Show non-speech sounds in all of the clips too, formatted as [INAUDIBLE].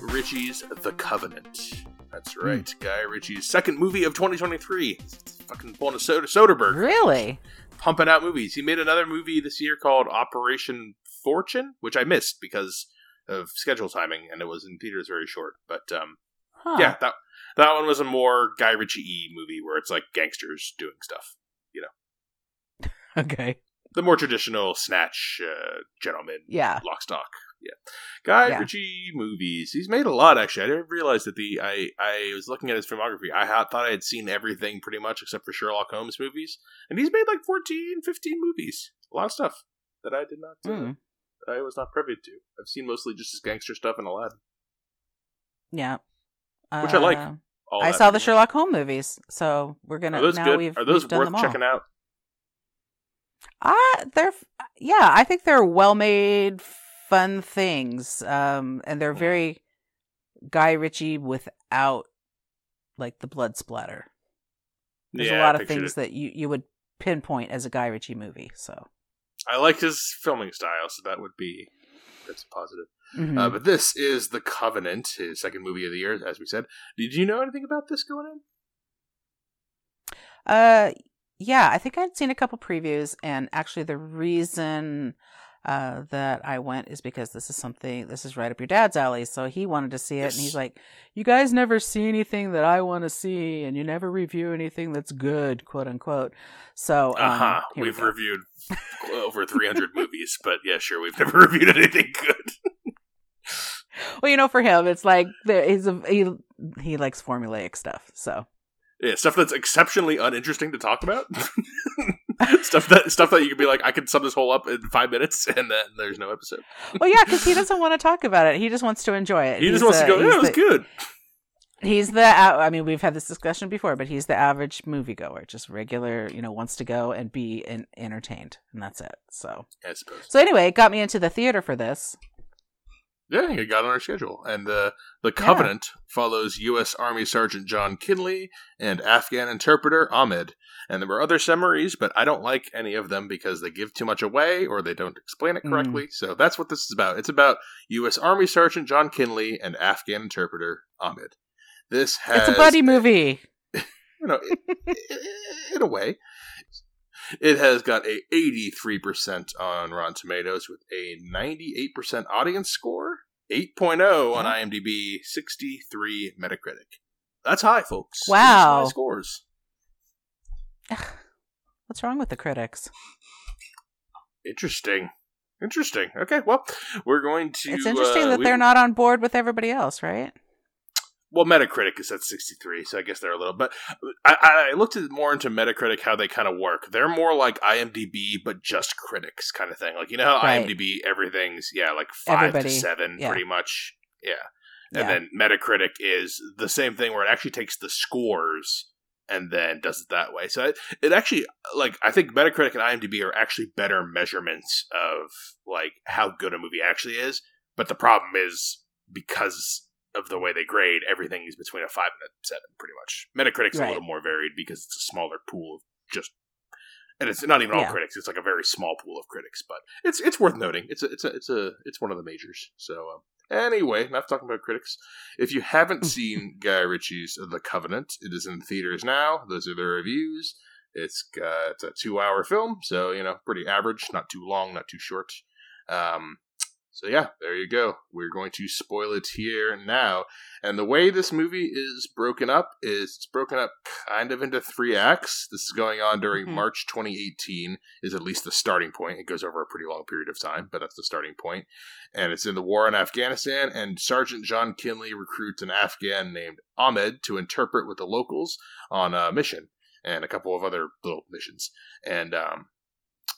Ritchie's The Covenant. That's Hmm. right, Guy Ritchie's second movie of 2023. Fucking pulling a soda Soderbergh, Really? pumping out movies. He made another movie this year called Operation Fortune, which I missed because of schedule timing, and it was in theaters very short. But um, Huh. yeah, that that one was a more Guy Ritchie movie where it's like gangsters doing stuff. You know. [LAUGHS] okay. The more traditional snatch, uh, gentleman, Yeah. lock stock. Yeah, Guy Yeah. Ritchie movies. He's made a lot actually. I didn't realize that the I I was looking at his filmography. I had, thought I had seen everything pretty much except for Sherlock Holmes movies, and he's made like 14, 15 movies. A lot of stuff that I did not. Uh, Mm. I was not privy to. I've seen mostly just his gangster stuff and Aladdin. Yeah. Which I like. Uh, I that saw the. Sherlock Holmes movies, so we're gonna. Are those now good? We've, Are those worth checking out? Uh, they're yeah, I think they're well made, fun things. Um, and they're very Guy Ritchie without like the blood splatter. There's Yeah, a lot of things it. that you you would pinpoint as a Guy Ritchie movie. So, I like his filming style, so that would be that's a positive. Mhm. Uh, but this is The Covenant, his second movie of the year, as we said. Did you know anything about this going in? Uh, yeah, I think I'd seen a couple previews, and actually, the reason uh, that I went is because this is something this is right up your dad's alley. So he wanted to see it, and he's like, "You guys never see anything that I want to see, and you never review anything that's good, quote unquote." So, um, Uh huh. here we We've go. reviewed over 300 [LAUGHS] movies, but yeah, sure, we've never [LAUGHS] reviewed anything good. [LAUGHS] well, you know, for him, it's like there, he's a, he he likes formulaic stuff. So, Yeah, stuff that's exceptionally uninteresting to talk about. [LAUGHS] stuff that stuff that you could be like, I can sum this whole up in five minutes, [LAUGHS] and then there's no episode. well, yeah, because he doesn't want to talk about it. He just wants to enjoy it. He just He's, wants to go. Yeah, it was the- good. He's the. I mean, we've had this discussion before, but he's the average moviegoer, just regular. You know, wants to go and be en- entertained, and that's it. So, I suppose. so anyway, it got me into the theater for this. Yeah, it got on our schedule. And uh, The Covenant follows U.S. Army Sergeant John Kinley and Afghan interpreter Ahmed. And there were other summaries, but I don't like any of them because they give too much away or they don't explain it Mm. correctly. So that's what this is about. It's about U.S. Army Sergeant John Kinley and Afghan interpreter Ahmed. This has it's a buddy movie. [LAUGHS] you know, [LAUGHS] in a way. It has got a 83% on Rotten Tomatoes with a 98% audience score, 8.0 on IMDb, 63 Metacritic. That's high, folks. Wow. high scores. What's wrong with the critics? Interesting. Interesting. Okay, well, we're going to. it's interesting uh, that we- they're not on board with everybody else, right? Well, Metacritic is at 63, so I guess they're a little. But I, I looked at more into Metacritic how they kind of work. They're more like IMDb, but just critics kind of thing. Like you know how Right. IMDb everything's yeah like five Everybody, to seven, yeah. pretty much. Yeah, and Yeah. then Metacritic is the same thing where it actually takes the scores and then does it that way. So it, it actually like I think Metacritic and IMDb are actually better measurements of like how good a movie actually is. But the problem is because of the way they grade, everything is between a five and a seven, pretty much. Metacritic's a little more varied because it's a smaller pool of just, and it's not even all Yeah. critics. It's like a very small pool of critics, but it's it's worth noting. It's a it's a it's a it's one of the majors. So um, anyway, enough talking about critics. If you haven't [LAUGHS] seen Guy Ritchie's The Covenant, it is in theaters now. Those are the reviews. It's got it's a two hour film, so you know pretty average, not too long, not too short. Um, so yeah, there you go. We're going to spoil it here now. And the way this movie is broken up is it's broken up kind of into three acts. This is going on during Mhm. March 2018 is at least the starting point. It goes over a pretty long period of time, but that's the starting point. And it's in the war in Afghanistan and Sergeant John Kinley recruits an Afghan named Ahmed to interpret with the locals on a mission and a couple of other little missions. And um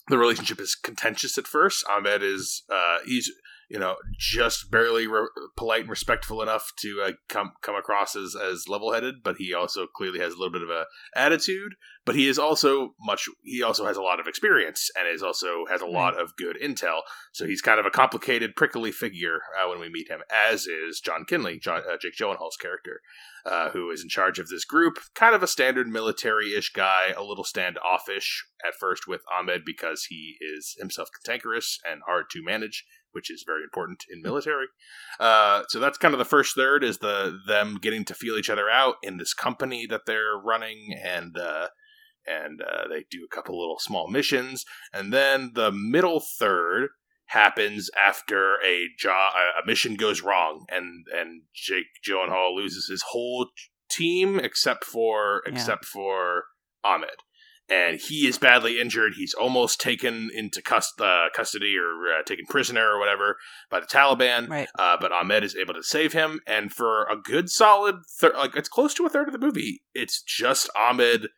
the relationship is contentious at first. Ahmed is uh, he's you know just barely re- polite and respectful enough to uh, come come across as as level headed, but he also clearly has a little bit of a attitude. But he is also much. He also has a lot of experience and is also has a lot of good intel. So he's kind of a complicated, prickly figure uh, when we meet him, as is John Kinley, John, uh, Jake Gyllenhaal's character, uh, who is in charge of this group. Kind of a standard military-ish guy, a little standoffish at first with Ahmed because he is himself cantankerous and hard to manage, which is very important in military. Uh, so that's kind of the first third is the them getting to feel each other out in this company that they're running, and uh, and uh, they do a couple little small missions, and then the middle third happens after a job a mission goes wrong, and and Jake Gyllenhaal loses his whole team except for Yeah. except for Ahmed and he is badly injured. He's almost taken into cust- uh, custody or uh, taken prisoner or whatever by the Taliban. Right. Uh, but Ahmed is able to save him, and for a good solid, thir- like it's close to a third of the movie, it's just Ahmed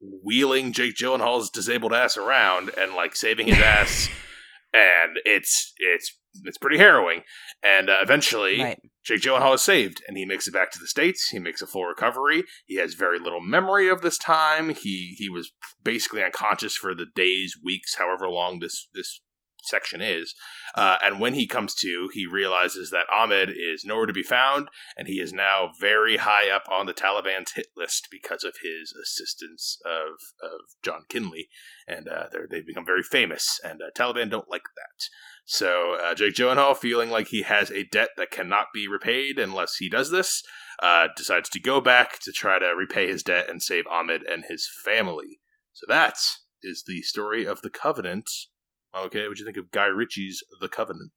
wheeling Jake Gyllenhaal's disabled ass around and like saving his ass, [LAUGHS] and it's it's it's pretty harrowing. And uh, eventually, Right. Jake Gyllenhaal is saved, and he makes it back to the states. He makes a full recovery. He has very little memory of this time. He he was basically unconscious for the days, weeks, however long this this section is. Uh, and when he comes to, he realizes that Ahmed is nowhere to be found, and he is now very high up on the Taliban's hit list because of his assistance of of John Kinley, and uh, they've become very famous. And uh, Taliban don't like that. So uh, Jake Gyllenhaal, feeling like he has a debt that cannot be repaid unless he does this, uh, decides to go back to try to repay his debt and save Ahmed and his family. So that is the story of the Covenant. Okay, what do you think of Guy Ritchie's The Covenant?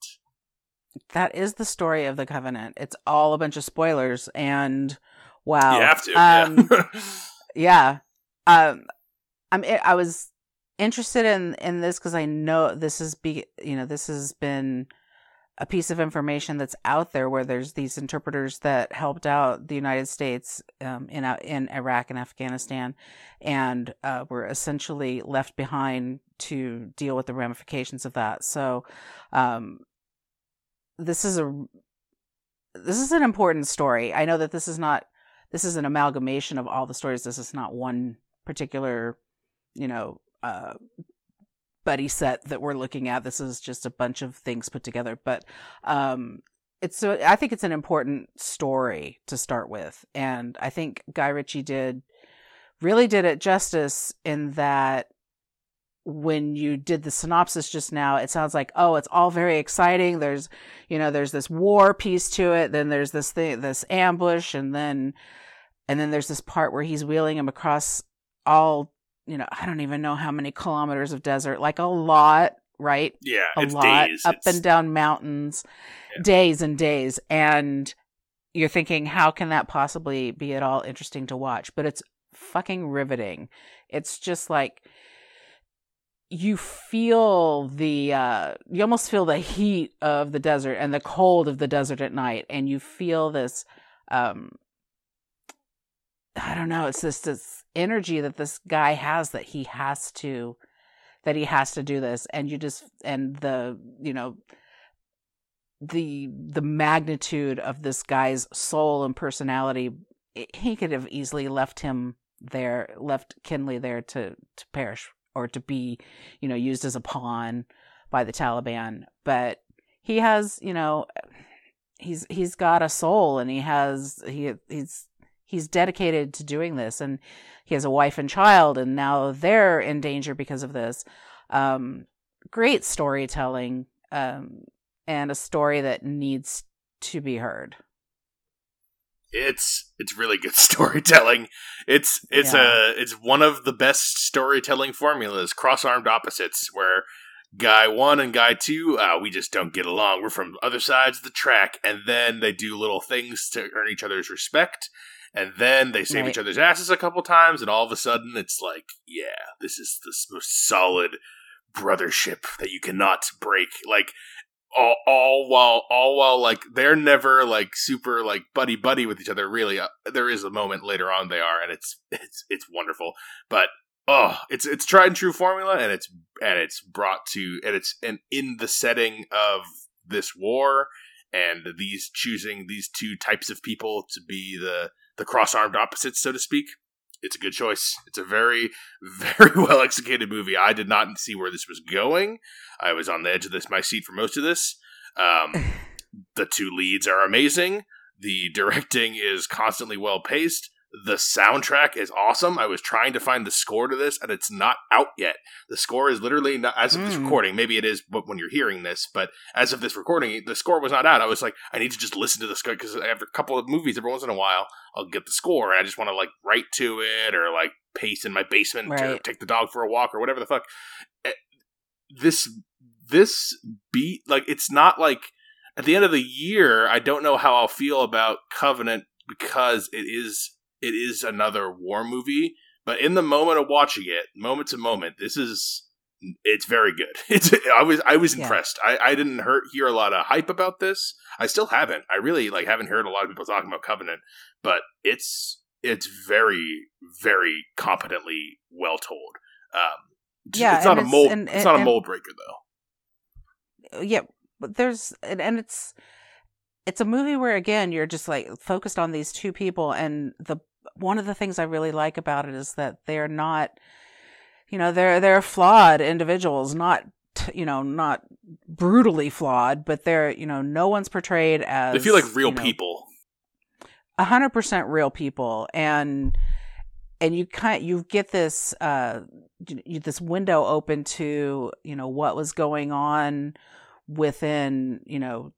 That is the story of the Covenant. It's all a bunch of spoilers, and wow, You have to. Um, yeah. [LAUGHS] yeah. Um, I'm. I was interested in in this because I know this is be you know this has been a piece of information that's out there where there's these interpreters that helped out the United States um, in uh, in Iraq and Afghanistan, and uh, were essentially left behind to deal with the ramifications of that. So, um, this is a this is an important story. I know that this is not this is an amalgamation of all the stories. This is not one particular, you know, uh, buddy set that we're looking at. This is just a bunch of things put together. But um, it's so I think it's an important story to start with, and I think Guy Ritchie did really did it justice in that when you did the synopsis just now, it sounds like, oh, it's all very exciting. There's, you know, there's this war piece to it. Then there's this thing, this ambush, and then, and then there's this part where he's wheeling him across all, you know, I don't even know how many kilometers of desert, like a lot, right? yeah, A lot, days. up It's- and down mountains, Yeah. days and days, and you're thinking, how can that possibly be at all interesting to watch? But it's fucking riveting. It's just like you feel the uh you almost feel the heat of the desert and the cold of the desert at night and you feel this um i don't know it's this this energy that this guy has that he has to that he has to do this. And you just and the you know the the magnitude of this guy's soul and personality it- he could have easily left him there left kinley there to to perish or to be you know used as a pawn by the taliban. But he has you know he's he's got a soul and he has he he's he's dedicated to doing this and he has a wife and child and now they're in danger because of this um great storytelling um and a story that needs to be heard it's it's really good [LAUGHS] storytelling. It's it's Yeah. a it's one of the best storytelling formulas. Cross armed opposites, where guy one and guy two, uh, we just don't get along. We're from other sides of the track, and then they do little things to earn each other's respect, and then they save Right. each other's asses a couple times, and all of a sudden it's like, yeah, this is the most solid brothership that you cannot break. Like all, all while all while like they're never like super like buddy buddy with each other really uh, there is a moment later on they are and it's it's it's wonderful but oh it's it's tried and true formula and it's and it's brought to and it's and in the setting of this war and these choosing these two types of people to be the the cross-armed opposites so to speak it's a good choice it's a very [LAUGHS] very well executed movie i did not see where this was going I was on the edge of this my seat for most of this. Um, [SIGHS] the two leads are amazing. The directing is constantly well paced. The soundtrack is awesome. I was trying to find the score to this, and it's not out yet. The score is literally not as of this Mm. recording. Maybe it is but when you're hearing this, but as of this recording, the score was not out. I was like, I need to just listen to the score because after a couple of movies, every once in a while, I'll get the score, and I just want to like write to it or like pace in my basement Right. take the dog for a walk or whatever the fuck. Eh, This this beat like it's not like at the end of the year. I don't know how I'll feel about Covenant because it is it is another war movie. But in the moment of watching it, moment to moment, this is it's very good. [LAUGHS] It's I was I was Yeah. impressed. I, I didn't hear, hear a lot of hype about this. I still haven't. I really like haven't heard a lot of people talking about Covenant, but it's it's very very competently well told. Um, Yeah, it's not a it's- mold. and- it's not a mold breaker though. yeah but there's and, and it's it's a movie where again you're just like focused on these two people and the one of the things i really like about it is that they're not you know they're they're flawed individuals not you know not brutally flawed but they're you know no one's portrayed as They feel like real you know, people. a hundred percent real people and and you kind of, you get this uh you, this window open to you know what was going on within you know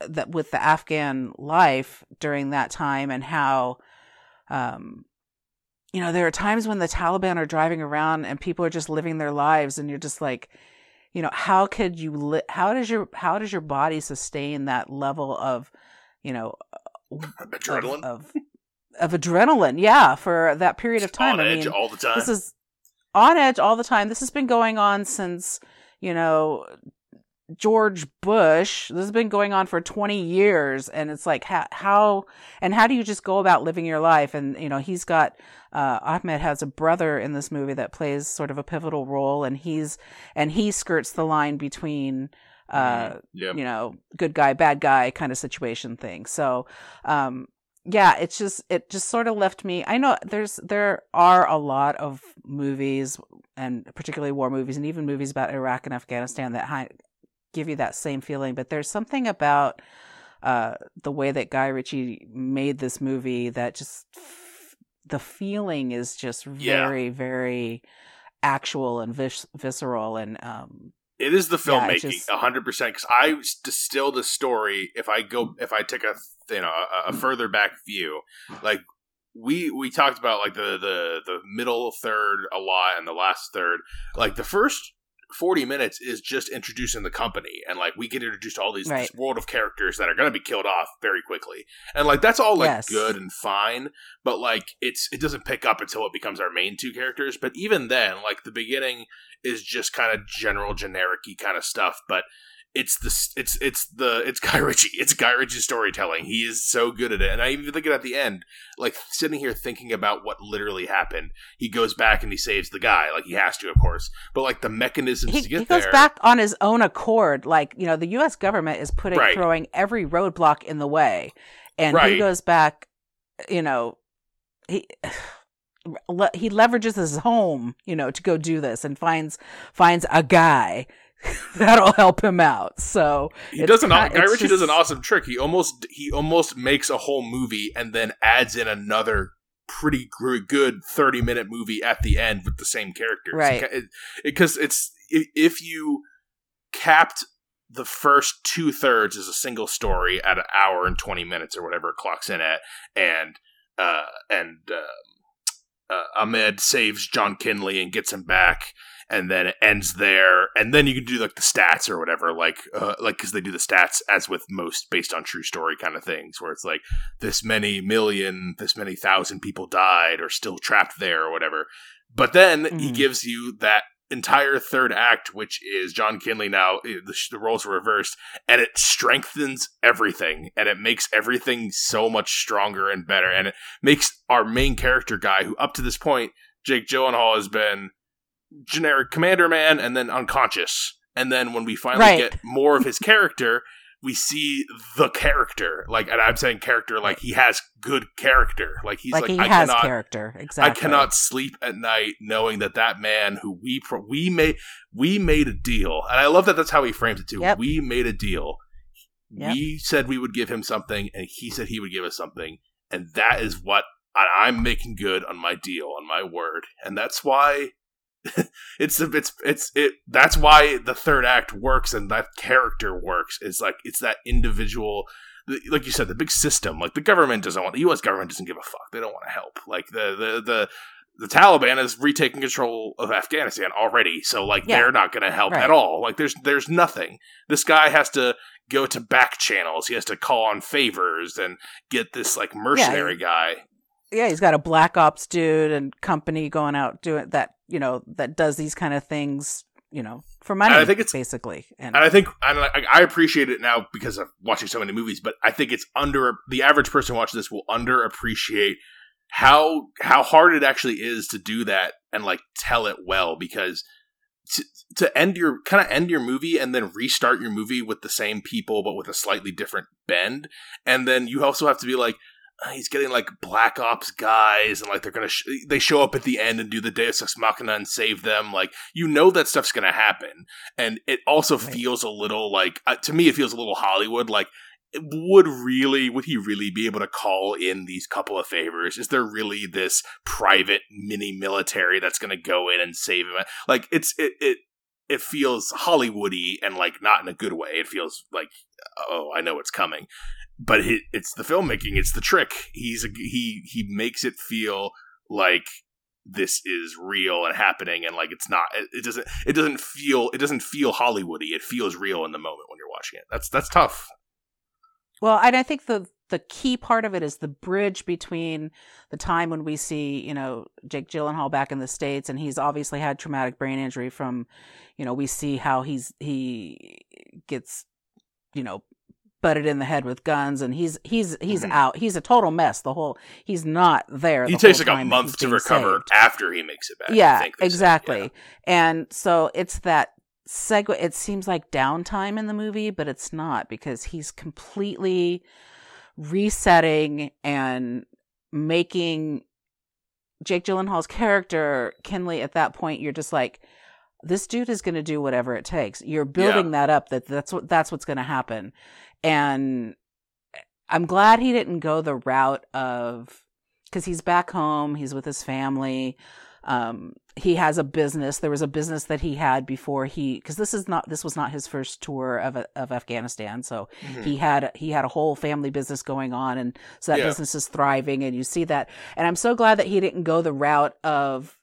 that with the afghan life during that time and how um you know there are times when the taliban are driving around and people are just living their lives and you're just like you know how could you li- how does your how does your body sustain that level of you know [LAUGHS] Adrenaline. of, of, of adrenaline yeah for that period of time on i edge mean all the time. this is on edge all the time this has been going on since you know george bush this has been going on for 20 years and it's like how, how and how do you just go about living your life and you know he's got uh, ahmed has a brother in this movie that plays sort of a pivotal role and he's and he skirts the line between uh yeah. you know, good guy, bad guy kind of situation thing. So, um, yeah, it's just it just sort of left me. I know there's there are a lot of movies and particularly war movies and even movies about Iraq and Afghanistan that hi- give you that same feeling, but there's something about uh, the way that Guy Ritchie made this movie that just f- the feeling is just Yeah. very very actual and vis- visceral and um It is the Yeah, filmmaking, a hundred percent. Because I distill the story. If I go, if I take a you know a, a further back view, like we we talked about like the the the middle third a lot and the last third. Like the first forty minutes is just introducing the company, and like we get introduced to all these Right. world of characters that are going to be killed off very quickly, and like that's all like Yes. good and fine. But like it's it doesn't pick up until it becomes our main two characters. But even then, like the beginning is just kind of general generic-y kind of stuff but it's the it's it's the it's [LAUGHS] Guy Ritchie. It's Guy Ritchie's storytelling. He is so good at it. And I even think it at the end like sitting here thinking about what literally happened he goes back and he saves the guy. Like he has to of course. But like the mechanisms he, to get he goes there back on his own accord. Like you know the us government is putting Right. throwing every roadblock in the way. And Right. he goes back you know he [SIGHS] he leverages his home you know to go do this and finds finds a guy [LAUGHS] that'll help him out. So he does an Guy Ritchie does an awesome trick. He almost he almost makes a whole movie and then adds in another pretty gr- good 30 minute movie at the end with the same characters. Right. because it's i- if you capped the first two thirds as a single story at an hour and 20 minutes or whatever it clocks in at and uh and uh, uh, ahmed saves john kinley and gets him back and then it ends there and then you can do like the stats or whatever like uh, like because they do the stats as with most based on true story kind of things where it's like this many million this many thousand people died or still trapped there or whatever but then he Mhm. gives you that entire third act which is john kinley now eh, the, sh- the roles are reversed and it strengthens everything and it makes everything so much stronger and better and it makes our main character guy who up to this point jake gyllenhaal has been generic commander man and then unconscious and then when we finally Right. get more of his [LAUGHS] character we see the character like and i'm saying character like he has good character like he's like, like, he i has cannot character exactly I cannot sleep at night knowing that that man who we pro- we made we made a deal, and I love that that's how he frames it too. Yep. We made a deal. Yep. We said we would give him something, and he said he would give us something, and that is what I, I'm making good on my deal, on my word, and that's why [LAUGHS] it's it's it's it. That's why the third act works and that character works. It's like it's that individual like you said, the big system, like the government doesn't want the U.S. government doesn't give a fuck. They don't want to help. Like the the the the Taliban is retaking control of Afghanistan already, so like yeah. they're not going to help right. at all. Like there's there's nothing. This guy has to go to back channels. He has to call on favors and get this like mercenary yeah, guy. Yeah, he's got a black ops dude and company going out doing that. You know that does these kind of things. You know for money. And I think it's basically, and, and I think and I, I appreciate it now because of watching so many movies. But I think it's under the average person watches this will underappreciate how how hard it actually is to do that and like tell it well because to, to end your kind of end your movie and then restart your movie with the same people but with a slightly different bend and then you also have to be like he's getting like black ops guys and like they're gonna sh- they show up at the end and do the deus ex machina and save them like you know that stuff's gonna happen. And it also right. feels a little like uh, to me it feels a little hollywood like would really would he really be able to call in these couple of favors? Is there really this private mini military that's to go in and save him? Like it's it, it it feels hollywoody and like not in a good way. It feels like oh i know it's coming but it, it's the filmmaking it's the trick. He's a, he he makes it feel like this is real and happening and like it's not it, it doesn't it doesn't feel it doesn't feel hollywoody. It feels real in the moment when you're watching it. That's that's tough. Well, and I think the the key part of it is the bridge between the time when we see, you know, Jake Gyllenhaal back in the states, and he's obviously had traumatic brain injury from, you know, we see how he's he gets, you know, butted in the head with guns, and he's he's he's mm-hmm. out. He's a total mess. The whole he's not there. He takes like a month to recover saved. after he makes it back. Yeah, exactly. Yeah. And so it's that segue it seems like downtime in the movie but it's not because he's completely resetting and making Jake Gyllenhaal's character Kinley at that point you're just like this dude is going to do whatever it takes you're building yeah. that up that that's what that's what's going to happen and I'm glad he didn't go the route of cuz he's back home he's with his family um, he has a business. There was a business that he had before he, because this is not this was not his first tour of of Afghanistan. So mm-hmm. he had he had a whole family business going on, and so that yeah. business is thriving, and you see that. And I'm so glad that he didn't go the route of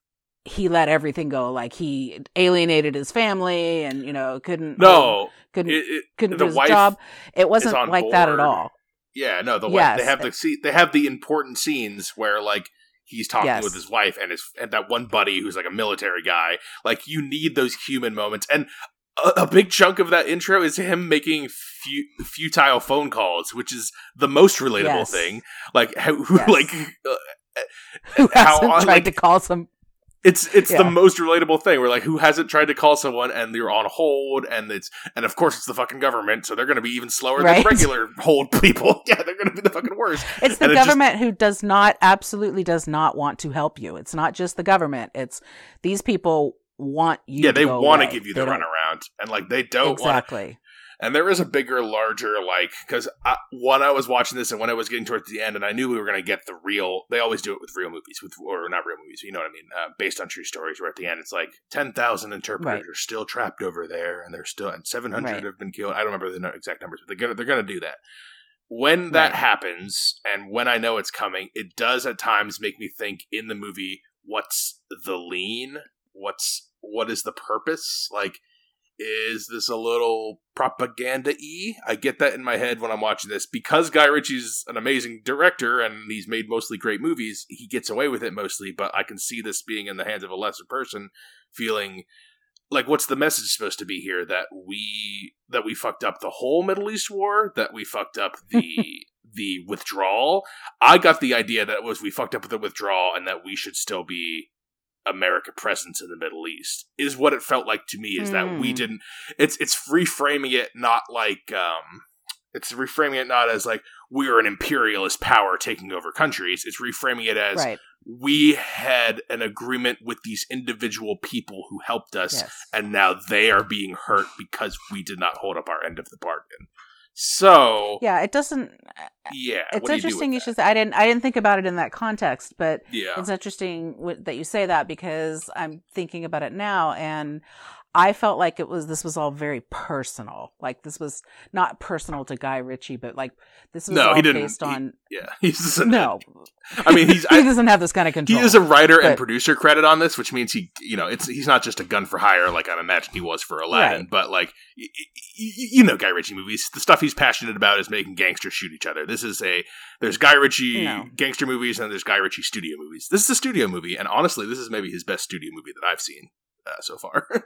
he let everything go, like he alienated his family, and you know couldn't no couldn't it, it, couldn't do his job. It wasn't like board. that at all. Yeah, no, the yes. they have the see they have the important scenes where like he's talking yes. with his wife and his and that one buddy who's like a military guy. Like you need those human moments, and a, a big chunk of that intro is him making fu- futile phone calls, which is the most relatable yes. thing. Like how, who, like. Uh, who hasn't how, tried like, to call some it's it's yeah. the most relatable thing. We're like, who hasn't tried to call someone and they're on hold, and it's and of course it's the fucking government, so they're going to be even slower right? than [LAUGHS] regular hold people. [LAUGHS] yeah, they're going to be the fucking worst. It's the and government just, who does not absolutely does not want to help you. It's not just the government. It's these people want you. Yeah, they want to give you the runaround, and like they don't exactly. Wanna, and there is a bigger, larger like because when I was watching this and when I was getting towards the end, and I knew we were going to get the real. They always do it with real movies, with or not real movies. You know what I mean? Uh, based on true stories. Where at the end, it's like ten thousand interpreters right. are still trapped over there, and they're still and seven hundred right. have been killed. I don't remember the exact numbers, but they're gonna they're gonna do that. When that right. happens, and when I know it's coming, it does at times make me think in the movie, what's the lean? What's what is the purpose? Like is this a little propaganda y? I get that in my head when I'm watching this. Because Guy Ritchie's an amazing director and he's made mostly great movies, he gets away with it mostly, but I can see this being in the hands of a lesser person feeling like what's the message supposed to be here that we that we fucked up the whole Middle East war, that we fucked up the [LAUGHS] the withdrawal. I got the idea that it was we fucked up with the withdrawal and that we should still be America presence in the Middle East is what it felt like to me is mm. that we hmm. didn't it's it's reframing it not like um it's reframing it not as like we're an imperialist power taking over countries it's reframing it as right. we had an agreement with these individual people who helped us yes. and now they are being hurt because we did not hold up our end of the bargain So yeah, it doesn't. yeah, It's do you interesting. You, should. Say, I didn't. I didn't think about it in that context, but Yeah, it's interesting w- that you say that because I'm thinking about it now, and I felt like it was. This was all very personal. Like this was not personal to Guy Ritchie, but like this was No, all he didn't- based he- on. yeah. [LAUGHS] He's no, I mean, he's [LAUGHS] he I, doesn't have this kind of control. he is a writer and producer credit on this, which means he, you know, it's he's not just a gun for hire like I imagine he was for Aladdin, Right. but like y- y- y- you know, Guy Ritchie movies. The stuff he's passionate about is making gangsters shoot each other. This is a there's Guy Ritchie No. gangster movies and there's Guy Ritchie studio movies. This is a studio movie, and honestly, this is maybe his best studio movie that I've seen uh, so far. [LAUGHS]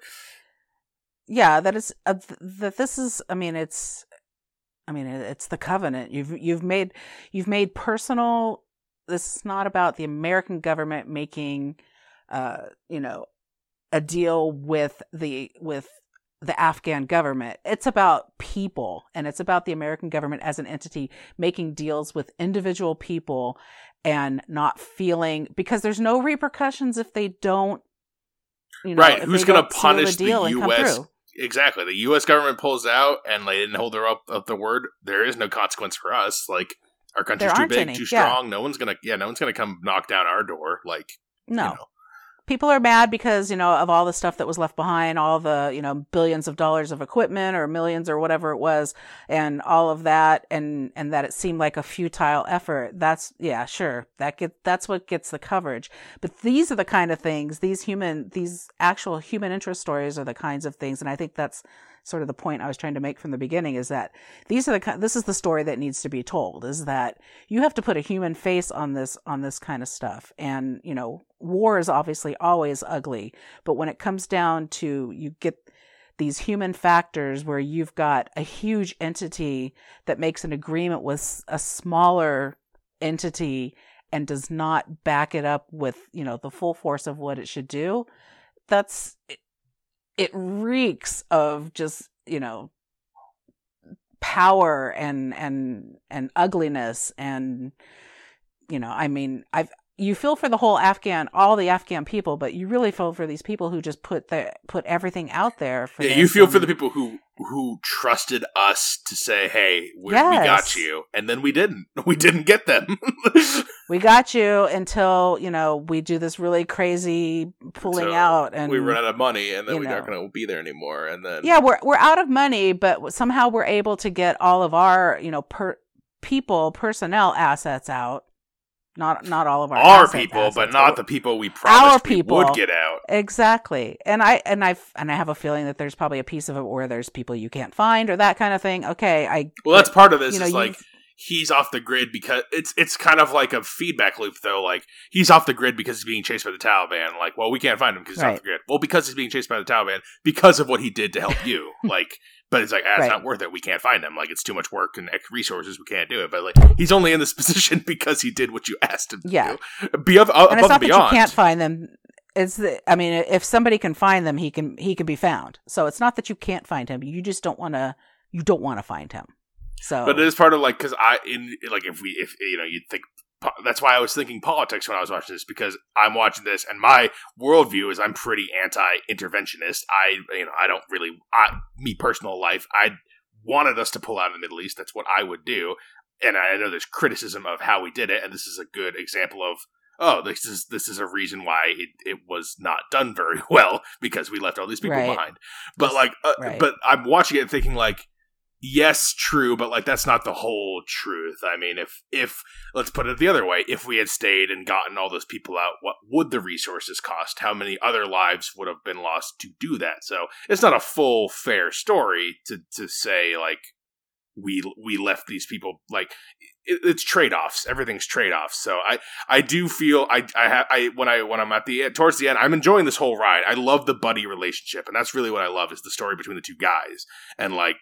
yeah that is uh, that this is i mean it's i mean it's the covenant you've you've made you've made personal this is not about the american government making uh you know a deal with the with the afghan government it's about people and it's about the american government as an entity making deals with individual people and not feeling because there's no repercussions if they don't you know, Right, who's they gonna punish the US? Exactly. The U.S. government pulls out, and they didn't hold their up, up the word. There is no consequence for us. Like our country's There too big, any, too yeah. strong. No one's gonna, yeah, no one's gonna come knock down our door. Like No. you know. People are mad because, you know, of all the stuff that was left behind, all the, you know, billions of dollars of equipment or millions or whatever it was, and all of that and and that it seemed like a futile effort. That's yeah, sure. That get that's what gets the coverage. But these are the kind of things, these human these actual human interest stories are the kinds of things and I think that's sort of the point I was trying to make from the beginning is that these are the this is the story that needs to be told is that you have to put a human face on this on this kind of stuff. And you know war is obviously always ugly but when it comes down to you get these human factors where you've got a huge entity that makes an agreement with a smaller entity and does not back it up with you know the full force of what it should do that's it, reeks of just you know power and and and ugliness and you know i mean i've you feel for the whole afghan all the afghan people but you really feel for these people who just put the put everything out there for Yeah, you feel for the people who who trusted us to say, "Hey, we, we got you," and then we didn't. [LAUGHS] We didn't get them. [LAUGHS] we got you until you know we do this really crazy pulling So out and we run out of money, and then we're not going to be there anymore. And then yeah we're we're out of money but somehow we're able to get all of our you know per people personnel assets out not not all of our our people, assets, but not the people we Our promised we people. would get out. exactly and i and i and i have a feeling that there's probably a piece of it where there's people you can't find or that kind of thing okay i Well, that's part of this. you know, is like he's off the grid because it's it's kind of like a feedback loop though. Like he's off the grid because he's being chased by the Taliban. Like, well, we can't find him because he's off the grid. Well, because he's being chased by the Taliban because of what he did to help [LAUGHS] you. like, but it's like ah, it's Right. not worth it. We can't find him. Like, it's too much work and resources. We can't do it. But like, he's only in this [LAUGHS] position because he did what you asked him to Yeah. do. Be above, above and it's not that beyond. you can't find them it's the, i mean if somebody can find them he can he can be found so it's not that you can't find him you just don't want to you don't want to find him so But it is part of like because I in like if we if you know you'd think that's why I was thinking politics when I was watching this because I'm watching this and my worldview is I'm pretty anti-interventionist. I you know I don't really I me personal life I wanted us to pull out of the Middle East. That's what I would do, and I know there's criticism of how we did it, and this is a good example of. Oh, this is this is a reason why it, it was not done very [LAUGHS] well because we left all these people Right. behind. But like, uh, right. but I'm watching it thinking like, yes, true, but like that's not the whole truth. I mean, if if let's put it the other way, if we had stayed and gotten all those people out, what would the resources cost? How many other lives would have been lost to do that? So it's not a full fair story to to say like we we left these people like it, it's trade offs. Everything's trade offs. So I I do feel I I ha, I when I when I'm at the towards the end, I'm enjoying this whole ride. I love the buddy relationship, and that's really what I love is the story between the two guys and like.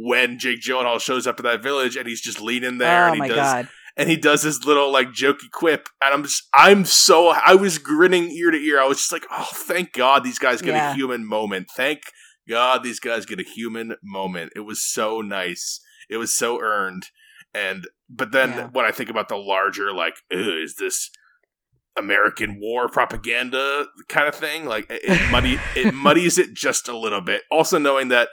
When Jake Gyllenhaal shows up to that village and he's just leaning there oh and he my does god. and he does his little like jokey quip. And i'm just i'm so i was grinning ear to ear. I was just like oh thank god these guys get Yeah. a human moment. Thank god these guys get a human moment. It was so nice. It was so earned. And but then Yeah. when i think about the larger like is this american war propaganda kind of thing? Like it, it muddy it [LAUGHS] muddies it just a little bit. Also knowing that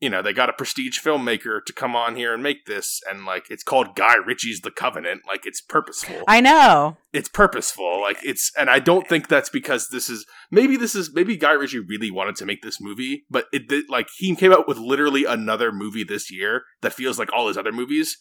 you know, they got a prestige filmmaker to come on here and make this, and like it's called Guy Ritchie's The Covenant. Like it's purposeful. I know. It's purposeful. Like it's, and I don't think that's because this is maybe this is maybe Guy Ritchie really wanted to make this movie, but it did like he came out with literally another movie this year that feels like all his other movies.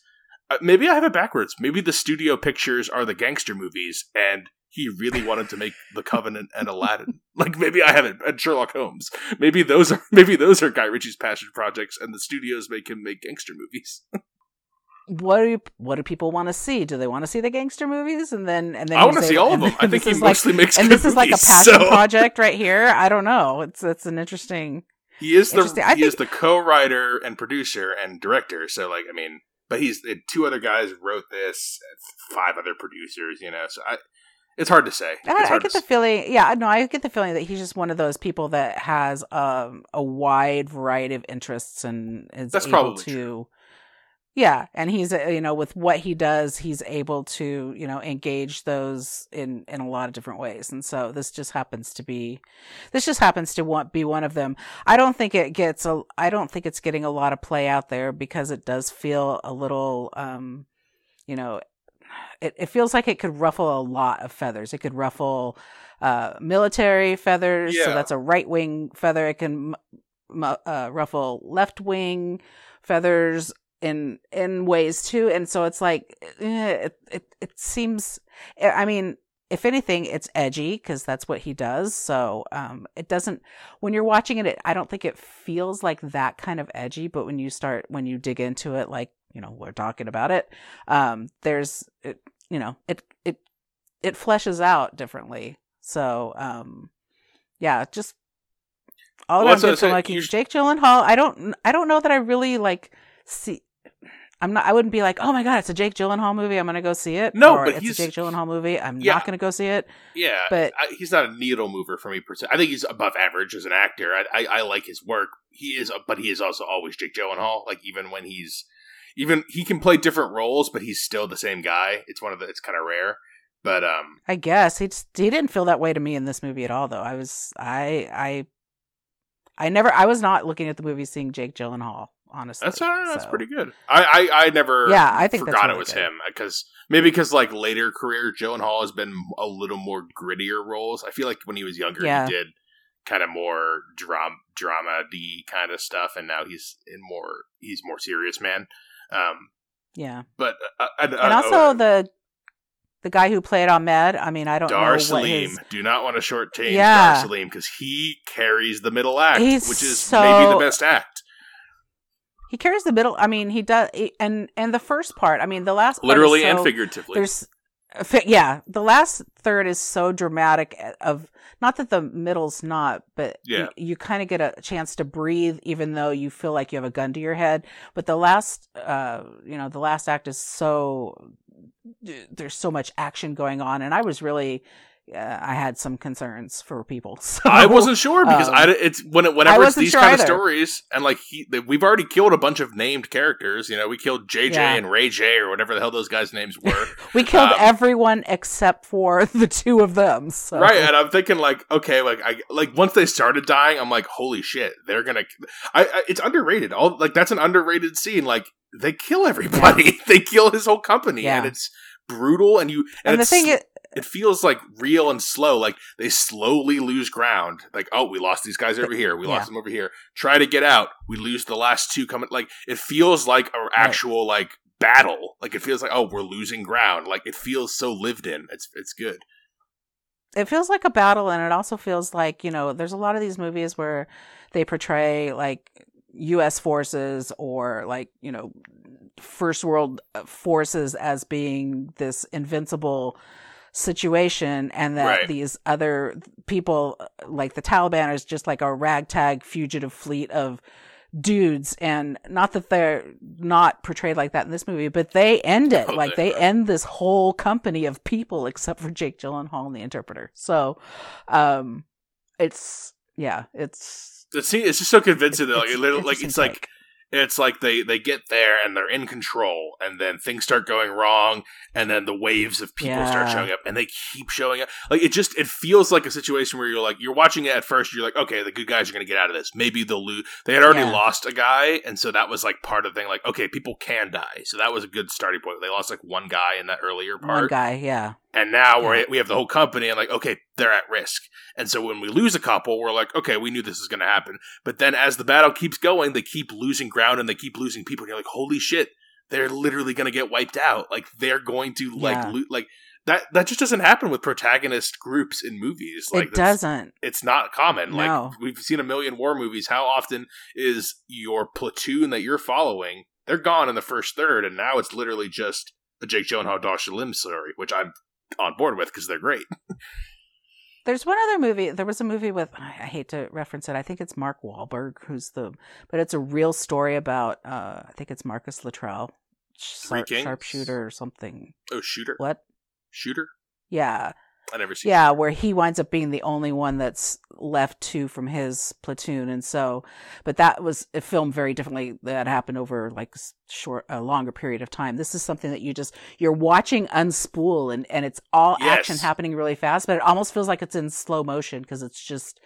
Uh, maybe I have it backwards. Maybe the studio pictures are the gangster movies, and he really wanted to make The Covenant and Aladdin. [LAUGHS] Like maybe I haven't and Sherlock Holmes. Maybe those are maybe those are Guy Ritchie's passion projects, and the studios make him make gangster movies. [LAUGHS] what do you, what do people want to see? Do they want to see the gangster movies? And then and then I want to see all of them. I think he is like- mostly makes and this is like a passion so- project right here. I don't know. It's it's an interesting. He is the he is the co-writer and producer and director. So like I mean, but he's two other guys wrote this, five other producers. You know, so I, it's hard to say. I, I get the feeling, yeah, no, I get the feeling that he's just one of those people that has um, a wide variety of interests and is That's able probably to, true. yeah, and he's uh, you know with what he does, he's able to you know engage those in in a lot of different ways, and so this just happens to be, this just happens to want be one of them. I don't think it gets a, I don't think it's getting a lot of play out there because it does feel a little, um, you know, it, it feels like it could ruffle a lot of feathers. It could ruffle uh, military feathers, so that's a right wing feather. It can uh, ruffle left wing feathers in in ways too, and so it's like eh, it it it seems. I mean, if anything, it's edgy because that's what he does. So um, it doesn't. When you're watching it, it, I don't think it feels like that kind of edgy. But when you start, when you dig into it, like you know, we're talking about it. Um, there's, it, you know, it it it fleshes out differently. So um, yeah, just all Well, around that's what I good film. said. Like Jake Gyllenhaal, I don't, I don't know that I really like see. I'm not. I wouldn't be like, oh my god, it's a Jake Gyllenhaal movie. I'm gonna go see it. No, or but it's he's- a Jake Gyllenhaal movie. I'm Yeah. not gonna go see it. Yeah, But- I, he's not a needle mover for me per se. I think he's above average as an actor. I, I, I like his work. He is, but he is also always Jake Gyllenhaal. Like even when he's, even he can play different roles, but he's still the same guy. It's one of the. It's kind of rare, but um, I guess he just, he didn't feel that way to me in this movie at all. Though I was, I, I, I never. I was not looking at the movie seeing Jake Gyllenhaal. Honestly, that's I don't that's pretty good. I, I, I never. Yeah, I think forgot really it was good. him because maybe because like later career Gyllenhaal has been a little more grittier roles. I feel like when he was younger, Yeah. he did kind of more drama drama d kind of stuff, and now he's in more he's more serious man. Um, Yeah, but uh, I, I, and also the the guy who played Ahmed. I mean, I don't Dar know Salim. his Do not want to shortchange Yeah. Dar Salim because he carries the middle act, He's which is so- maybe the best act. he carries the middle. I mean, he does, and and the first part. I mean, the last Literally and figuratively. There's, yeah, the last third is so dramatic. eh, Of not that the middle's not, but Yeah. you, you kind of get a chance to breathe, even though you feel like you have a gun to your head. But the last, uh, you know, the last act is so there's so much action going on, and I was really. Uh, I had some concerns for people. [LAUGHS] So I wasn't sure because um, I it's when it, whenever it's these sure kind of stories and like he they- we've already killed a bunch of named characters. You know, we killed JJ Yeah. and Ray J or whatever the hell those guys' names [LAUGHS] were. We killed Um, everyone except for [LAUGHS] the two of them. So. right, and I'm thinking like, okay, like I like once they started dying, I'm like, holy shit, they're gonna. I, I it's underrated. All like that's an underrated scene. Like they kill everybody. they kill his whole company, Yeah. and it's brutal. And you and, And the thing is, it feels like real and slow. Like they slowly lose ground. Like, oh, we lost these guys over here. We Yeah. lost them over here. Try to get out. We lose the last two coming. Like it feels like an actual like battle. Like it feels like oh, we're losing ground. Like it feels so lived in. It's it's good. it feels like a battle and it also feels like you know there's a lot of these movies where they portray like us forces or like you know first world uh, forces as being this invincible situation and that Right. these other people like the taliban is just like a ragtag fugitive fleet of dudes. And not that they're not portrayed like that in this movie but they end it. [LAUGHS] Oh, like they end this whole company of people except for Jake Gyllenhaal and the interpreter. So um it's yeah it's The scene it's just so convincing that like It's it like it's like. It's like they they get there and they're in control and then things start going wrong and then the waves of people start showing up and they keep showing up. Like it just it feels like a situation where you're like you're watching it at first you're like okay the good guys are going to get out of this. Maybe they'll lose they had already Yeah. lost a guy and so that was like part of the thing like okay people can die. So that was a good starting point. They lost like one guy in that earlier part. One guy, yeah. And now we're we have the whole company and like okay they're at risk. And so when we lose a couple we're like okay we knew this was going to happen. But then as the battle keeps going they keep losing ground and they keep losing people. And you're like holy shit they're literally going to get wiped out. Like they're going to like Yeah. lo- like that that just doesn't happen with protagonist groups in movies. Like it doesn't. it's not common. No. like we've seen a million war movies. How often is your platoon that you're following they're gone in the first third and now it's literally just a Jake Gyllenhaal Dar Salim story which I'm on board with because they're great [LAUGHS] There's one other movie. There was a movie with I hate to reference it. I think it's Mark Wahlberg who's the, but it's a real story about. uh I think it's Marcus Luttrell, sharpshooter or something. oh shooter What? shooter Yeah, I never seen yeah, where he winds up being the only one that's left two from his platoon, and so, but that was a film very differently. That happened over like short, a longer period of time. This is something that you just you're watching unspool, and and it's all action happening really fast, but it almost feels like it's in slow motion because it's just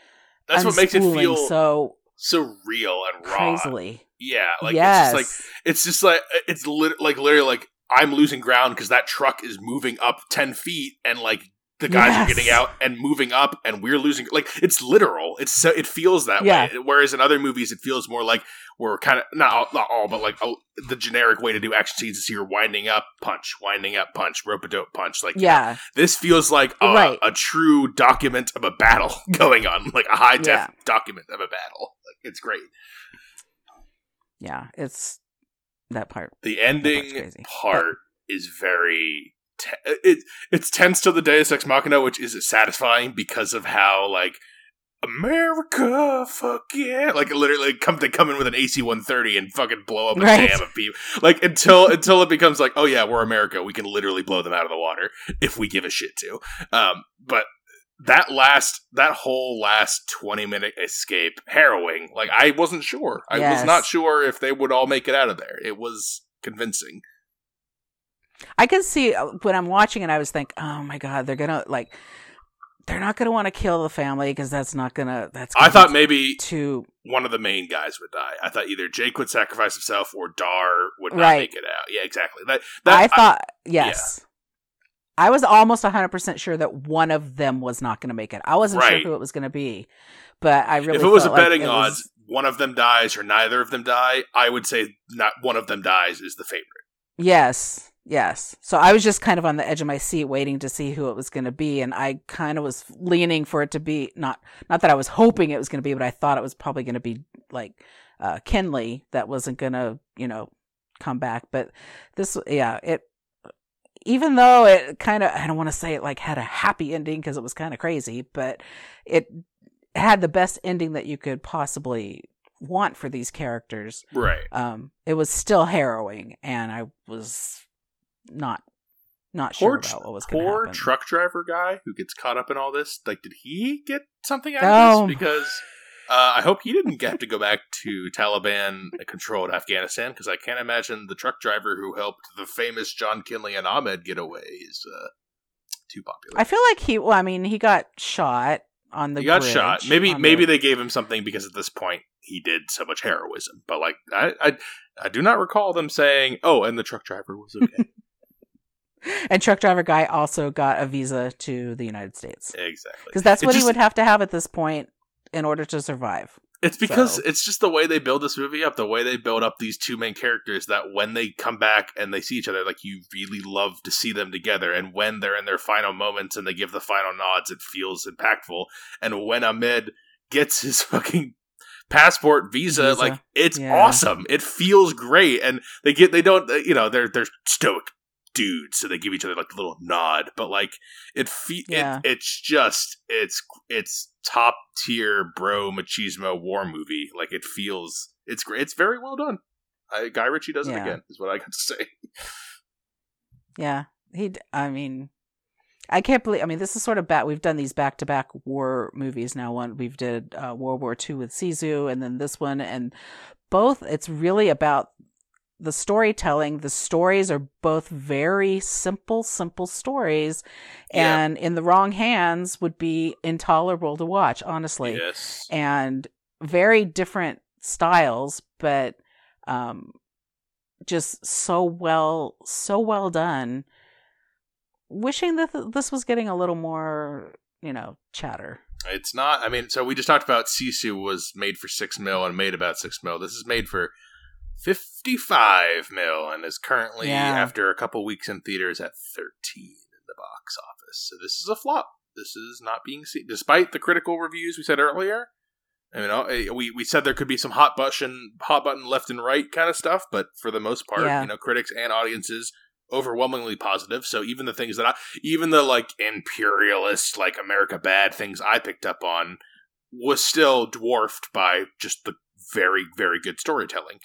that's what makes it feel so, so real and raw crazily. yeah like yes, it's just like it's just like it's lit- like literally like I'm losing ground because that truck is moving up ten feet and like the guys Yes. are getting out and moving up and we're losing like it's literal it's so it feels that Yeah. way whereas in other movies it feels more like we're kind of not all, not all but like oh, the generic way to do action scenes is you're winding up punch winding up punch rope a dope punch like yeah, this feels like a, Right. a true document of a battle [LAUGHS] going on like a high def Yeah. document of a battle like it's great yeah. It's that part. the ending part is very te- it it's tense to the Deus Ex Machina, which is satisfying because of how like America, fuck yeah! Like literally, come they come in with an AC one thirty and fucking blow up a Right. dam of people. Like until until it becomes like, oh yeah, we're America, we can literally blow them out of the water if we give a shit to. Um, but that last that whole last 20 minute escape harrowing like i wasn't sure i was not sure if they would all make it out of there it was convincing I can see uh, when I'm watching it, I was think, oh my god, they're gonna like, they're not gonna want to kill the family because that's not gonna. That's. i gonna thought maybe too. one of the main guys would die i thought either jake would sacrifice himself or dar would not Right. make it out yeah exactly that, that I thought yes. I was almost 100% sure that one of them was not going to make it. I wasn't Right. sure who it was going to be, but I really if it was a like betting odds was- one of them dies or neither of them die i would say not one of them dies is the favorite Yes, yes. So I was just kind of on the edge of my seat waiting to see who it was going to be and I kind of was leaning for it to be not not that I was hoping it was going to be but I thought it was probably going to be like uh Kinley that wasn't going to, you know, come back, but this yeah, it even though it kind of I don't want to say it like had a happy ending because it was kind of crazy, but it had the best ending that you could possibly want for these characters. Right. Um it was still harrowing and i was not not sure about what was going to poor happen. truck driver guy who gets caught up in all this like did he get something out Oh. of this? Because uh, i hope he didn't have to go back to taliban controlled afghanistan because i can't imagine the truck driver who helped the famous john kinley and ahmed get away is uh, too popular. I feel like he well i mean he got shot on the he got shot. Maybe maybe the- they gave him something because at this point he did so much heroism. But like i i, I do not recall them saying oh and the truck driver was okay [LAUGHS] and truck driver guy also got a visa to the united states exactly because that's what just- he would have to have at this point in order to survive It's because So- it's just the way they build this movie up, the way they build up these two main characters that when they come back and they see each other, like you really love to see them together. And when they're in their final moments and they give the final nods, it feels impactful. And when Ahmed gets his [LAUGHS] fucking passport visa, Visa. like it's Yeah. awesome. It feels great. And they get they don't you know, they're they're stoic dudes, so they give each other like a little nod, but like it fe- Yeah. it, it's just it's it's top tier bro machismo war movie. Like it feels it's great. It's very well done. I, Guy Ritchie does it again. Is what I got to say. [LAUGHS] yeah he i mean I can't believe. I mean, this is sort of bad. We've done these back to back war movies now. One we've did uh, World War II with Sisu, and then this one, and both. It's really about the storytelling. The stories are both very simple, simple stories, Yeah. and in the wrong hands would be intolerable to watch. Honestly, Yes. and very different styles, but um, just so well, so well done. Wishing that th- this was getting a little more, you know, chatter. It's not. I mean, so we just talked about Sisu was made for six mil and made about six mil. This is made for fifty-five mil and is currently, Yeah. after a couple weeks in theaters, at thirteen in the box office. So this is a flop. This is not being seen, despite the critical reviews we said earlier. I mean, uh, we we said there could be some hot button, hot button left and right kind of stuff, but for the most part, Yeah. you know, critics and audiences overwhelmingly positive. So even the things that I, even the like imperialist, like America bad things I picked up on, was still dwarfed by just the very very good storytelling.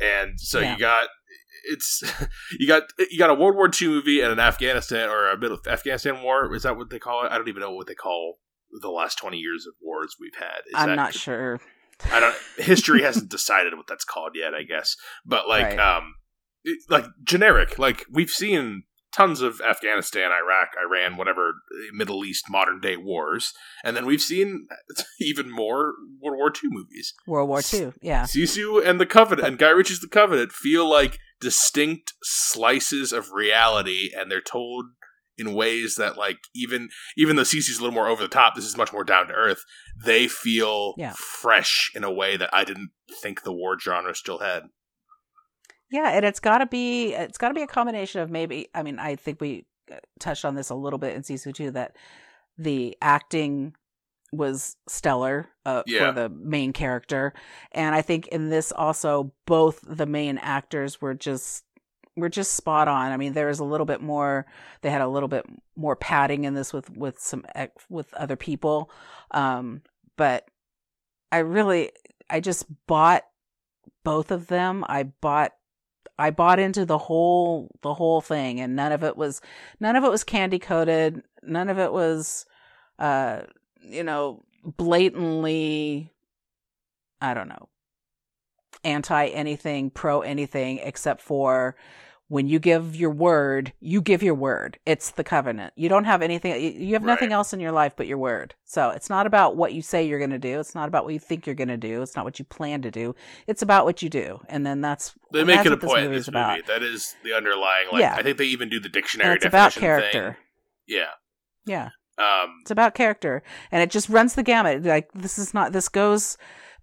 And so Yeah. you got it's [LAUGHS] you got you got a World War II movie and an Afghanistan or a bit of Afghanistan war. Is that what they call it? I don't even know what they call the last twenty years of wars we've had. Is I'm not sure. I don't. History [LAUGHS] hasn't decided what that's called yet. I guess, but like, Right. um, it- like generic. Like we've seen tons of Afghanistan, Iraq, Iran, whatever eh, Middle East modern day wars, and then we've seen [LAUGHS] even more World War II movies. World War II. Yeah. Sisu and the Covenant and Guy Ritchie's The Covenant feel like distinct slices of reality, and they're told in ways that, like, even even though Sisu's a little more over the top, this is much more down to earth. They feel Yeah. fresh in a way that I didn't think the war genre still had. Yeah, and it's got to be it's got to be a combination of maybe. I mean, I think we uh, touched on this a little bit in Sisu too that the acting was stellar uh, Yeah. for the main character, and I think in this also both the main actors were just were just spot on. I mean, there was a little bit more. They had a little bit more padding in this with with some with other people, um, but I really I just bought both of them. I bought I bought into the whole the whole thing and none of it was none of it was candy coated. None of it was uh you know blatantly I don't know anti anything, pro anything except for when you give your word, you give your word. It's the covenant. You don't have anything you- have nothing else in your life but your word. So, it's not about what you say you're going to do. It's not about what you think you're going to do. It's not what you plan to do. It's about what you do. And then that's They make that's it a point in this is about. That is the underlying. Like, Yeah. I think they even do the dictionary and it's about character. thing. Yeah. Yeah. Um, It's about character. And it just runs the gamut. Like this is not this goes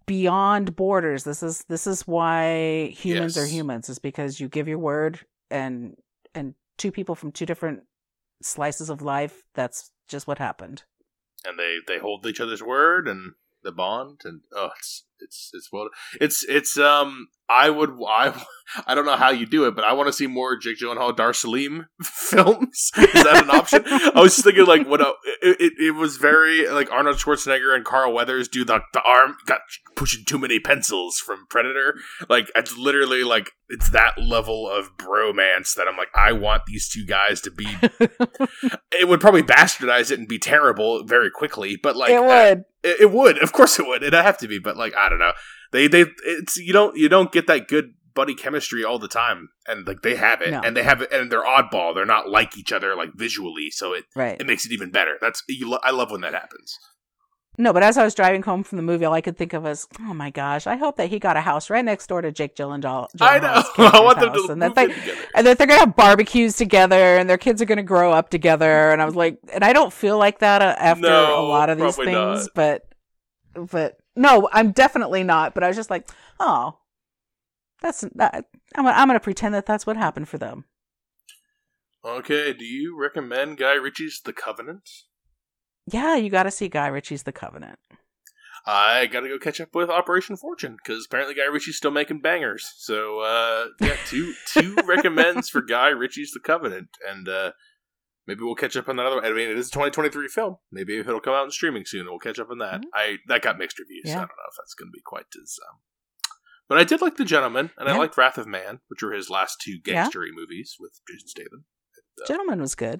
beyond borders. This is this is why humans are humans is because you give your word and and two people from two different slices of life, that's just what happened. and they they hold each other's word and the bond and oh it's it's it's well it's it's um I would I I don't know how you do it but I want to see more Jake Gyllenhaal Dar Salim [LAUGHS] films. Is that an option? I was thinking like what a, it, it it was very like Arnold Schwarzenegger and Carl Weathers do the the arm got pushing too many pencils from Predator. Like it's literally like it's that level of bromance that I'm like I want these two guys to be [LAUGHS] it would probably bastardize it and be terrible very quickly but like it uh, would. It, it would, of course, it would. It'd have to be, but like I don't know. They they it's you don't you don't get that good buddy chemistry all the time, and like they have it, No. and they have it, and they're oddball. They're not like each other like visually, so it right. it makes it even better. That's you. Lo- I love when that happens. No, but as I was driving home from the movie, all I could think of was, oh my gosh, I hope that he got a house right next door to Jake Gyllenhaal. I know. [LAUGHS] I want them to and that they, together. and that they're gonna have barbecues together, and their kids are gonna grow up together. And I was like, and I don't feel like that uh, after No, a lot of these things, not. but but no, I'm definitely not. But I was just like, oh, that's that. I'm I'm gonna pretend that that's what happened for them. Okay, do you recommend Guy Ritchie's The Covenant? Yeah, you got to see Guy Ritchie's The Covenant. I gotta go catch up with Operation Fortune because apparently Guy Ritchie's still making bangers. So uh, yeah, two [LAUGHS] two recommends for Guy Ritchie's The Covenant, and uh, maybe we'll catch up on that other. I mean, it is a 2023 film. Maybe it'll come out in streaming soon, we'll catch up on that. Mhm. I that got mixed reviews. Yeah. I don't know if that's going to be quite as. Um, but I did like The Gentlemen, and I liked Wrath of Man, which were his last two Yeah. gangstery movies with Jason Statham. Uh, Gentlemen was good.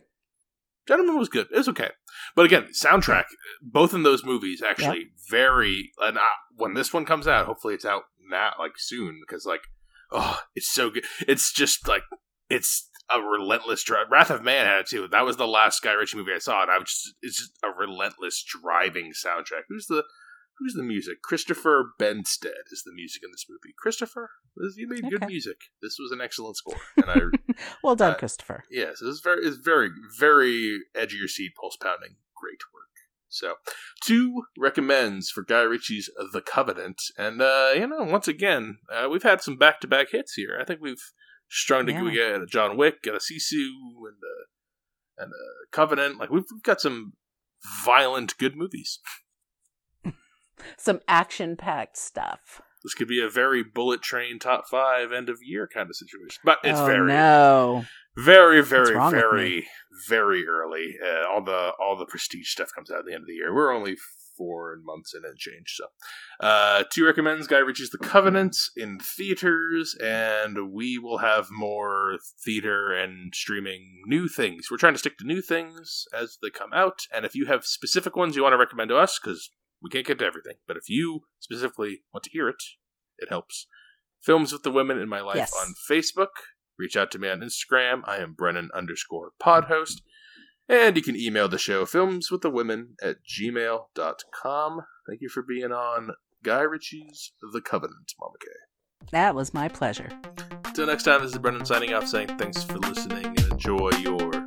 Gentlemen was good. It was okay, but again, soundtrack. Both in those movies actually very. And uh, when this one comes out, hopefully it's out now, like soon, because like, oh, it's so good. It's just like it's a relentless drive. Wrath of Man had it too. That was the last Guy Ritchie movie I saw, and I was just it's just a relentless driving soundtrack. Who's the Who's the music? Christopher Benstead is the music in this movie. Christopher, you made good music. This was an excellent score, [LAUGHS] and I well done, uh, Christopher. Yes, it's very, it's very, very edge of your seat, pulse pounding, great work. So, two recommends for Guy Ritchie's The Covenant, and uh, you know, once again, uh, we've had some back to back hits here. I think we've strung yeah. to get a John Wick, and a Sisu, and a, and a Covenant. Like we've, we've got some violent, good movies. [LAUGHS] some action packed stuff. This could be a very bullet train top five end of year kind of situation, but it's oh, very no. very very very very early. Uh, all the all the prestige stuff comes out at the end of the year. We're only four months in and change. So, uh, two recommends Guy Ritchie's The Covenant in theaters, and we will have more theater and streaming new things. We're trying to stick to new things as they come out, and if you have specific ones you want to recommend to us, because we can't get to everything, but if you specifically want to hear it, it helps. Films with the Women in My Life yes. on Facebook. Reach out to me on Instagram. I am Brennan underscore pod host. And you can email the show films with the women at gmail.com. Thank you for being on Guy Ritchie's The Covenant, Mama K. That was my pleasure. Until next time, this is Brennan signing off saying thanks for listening and enjoy your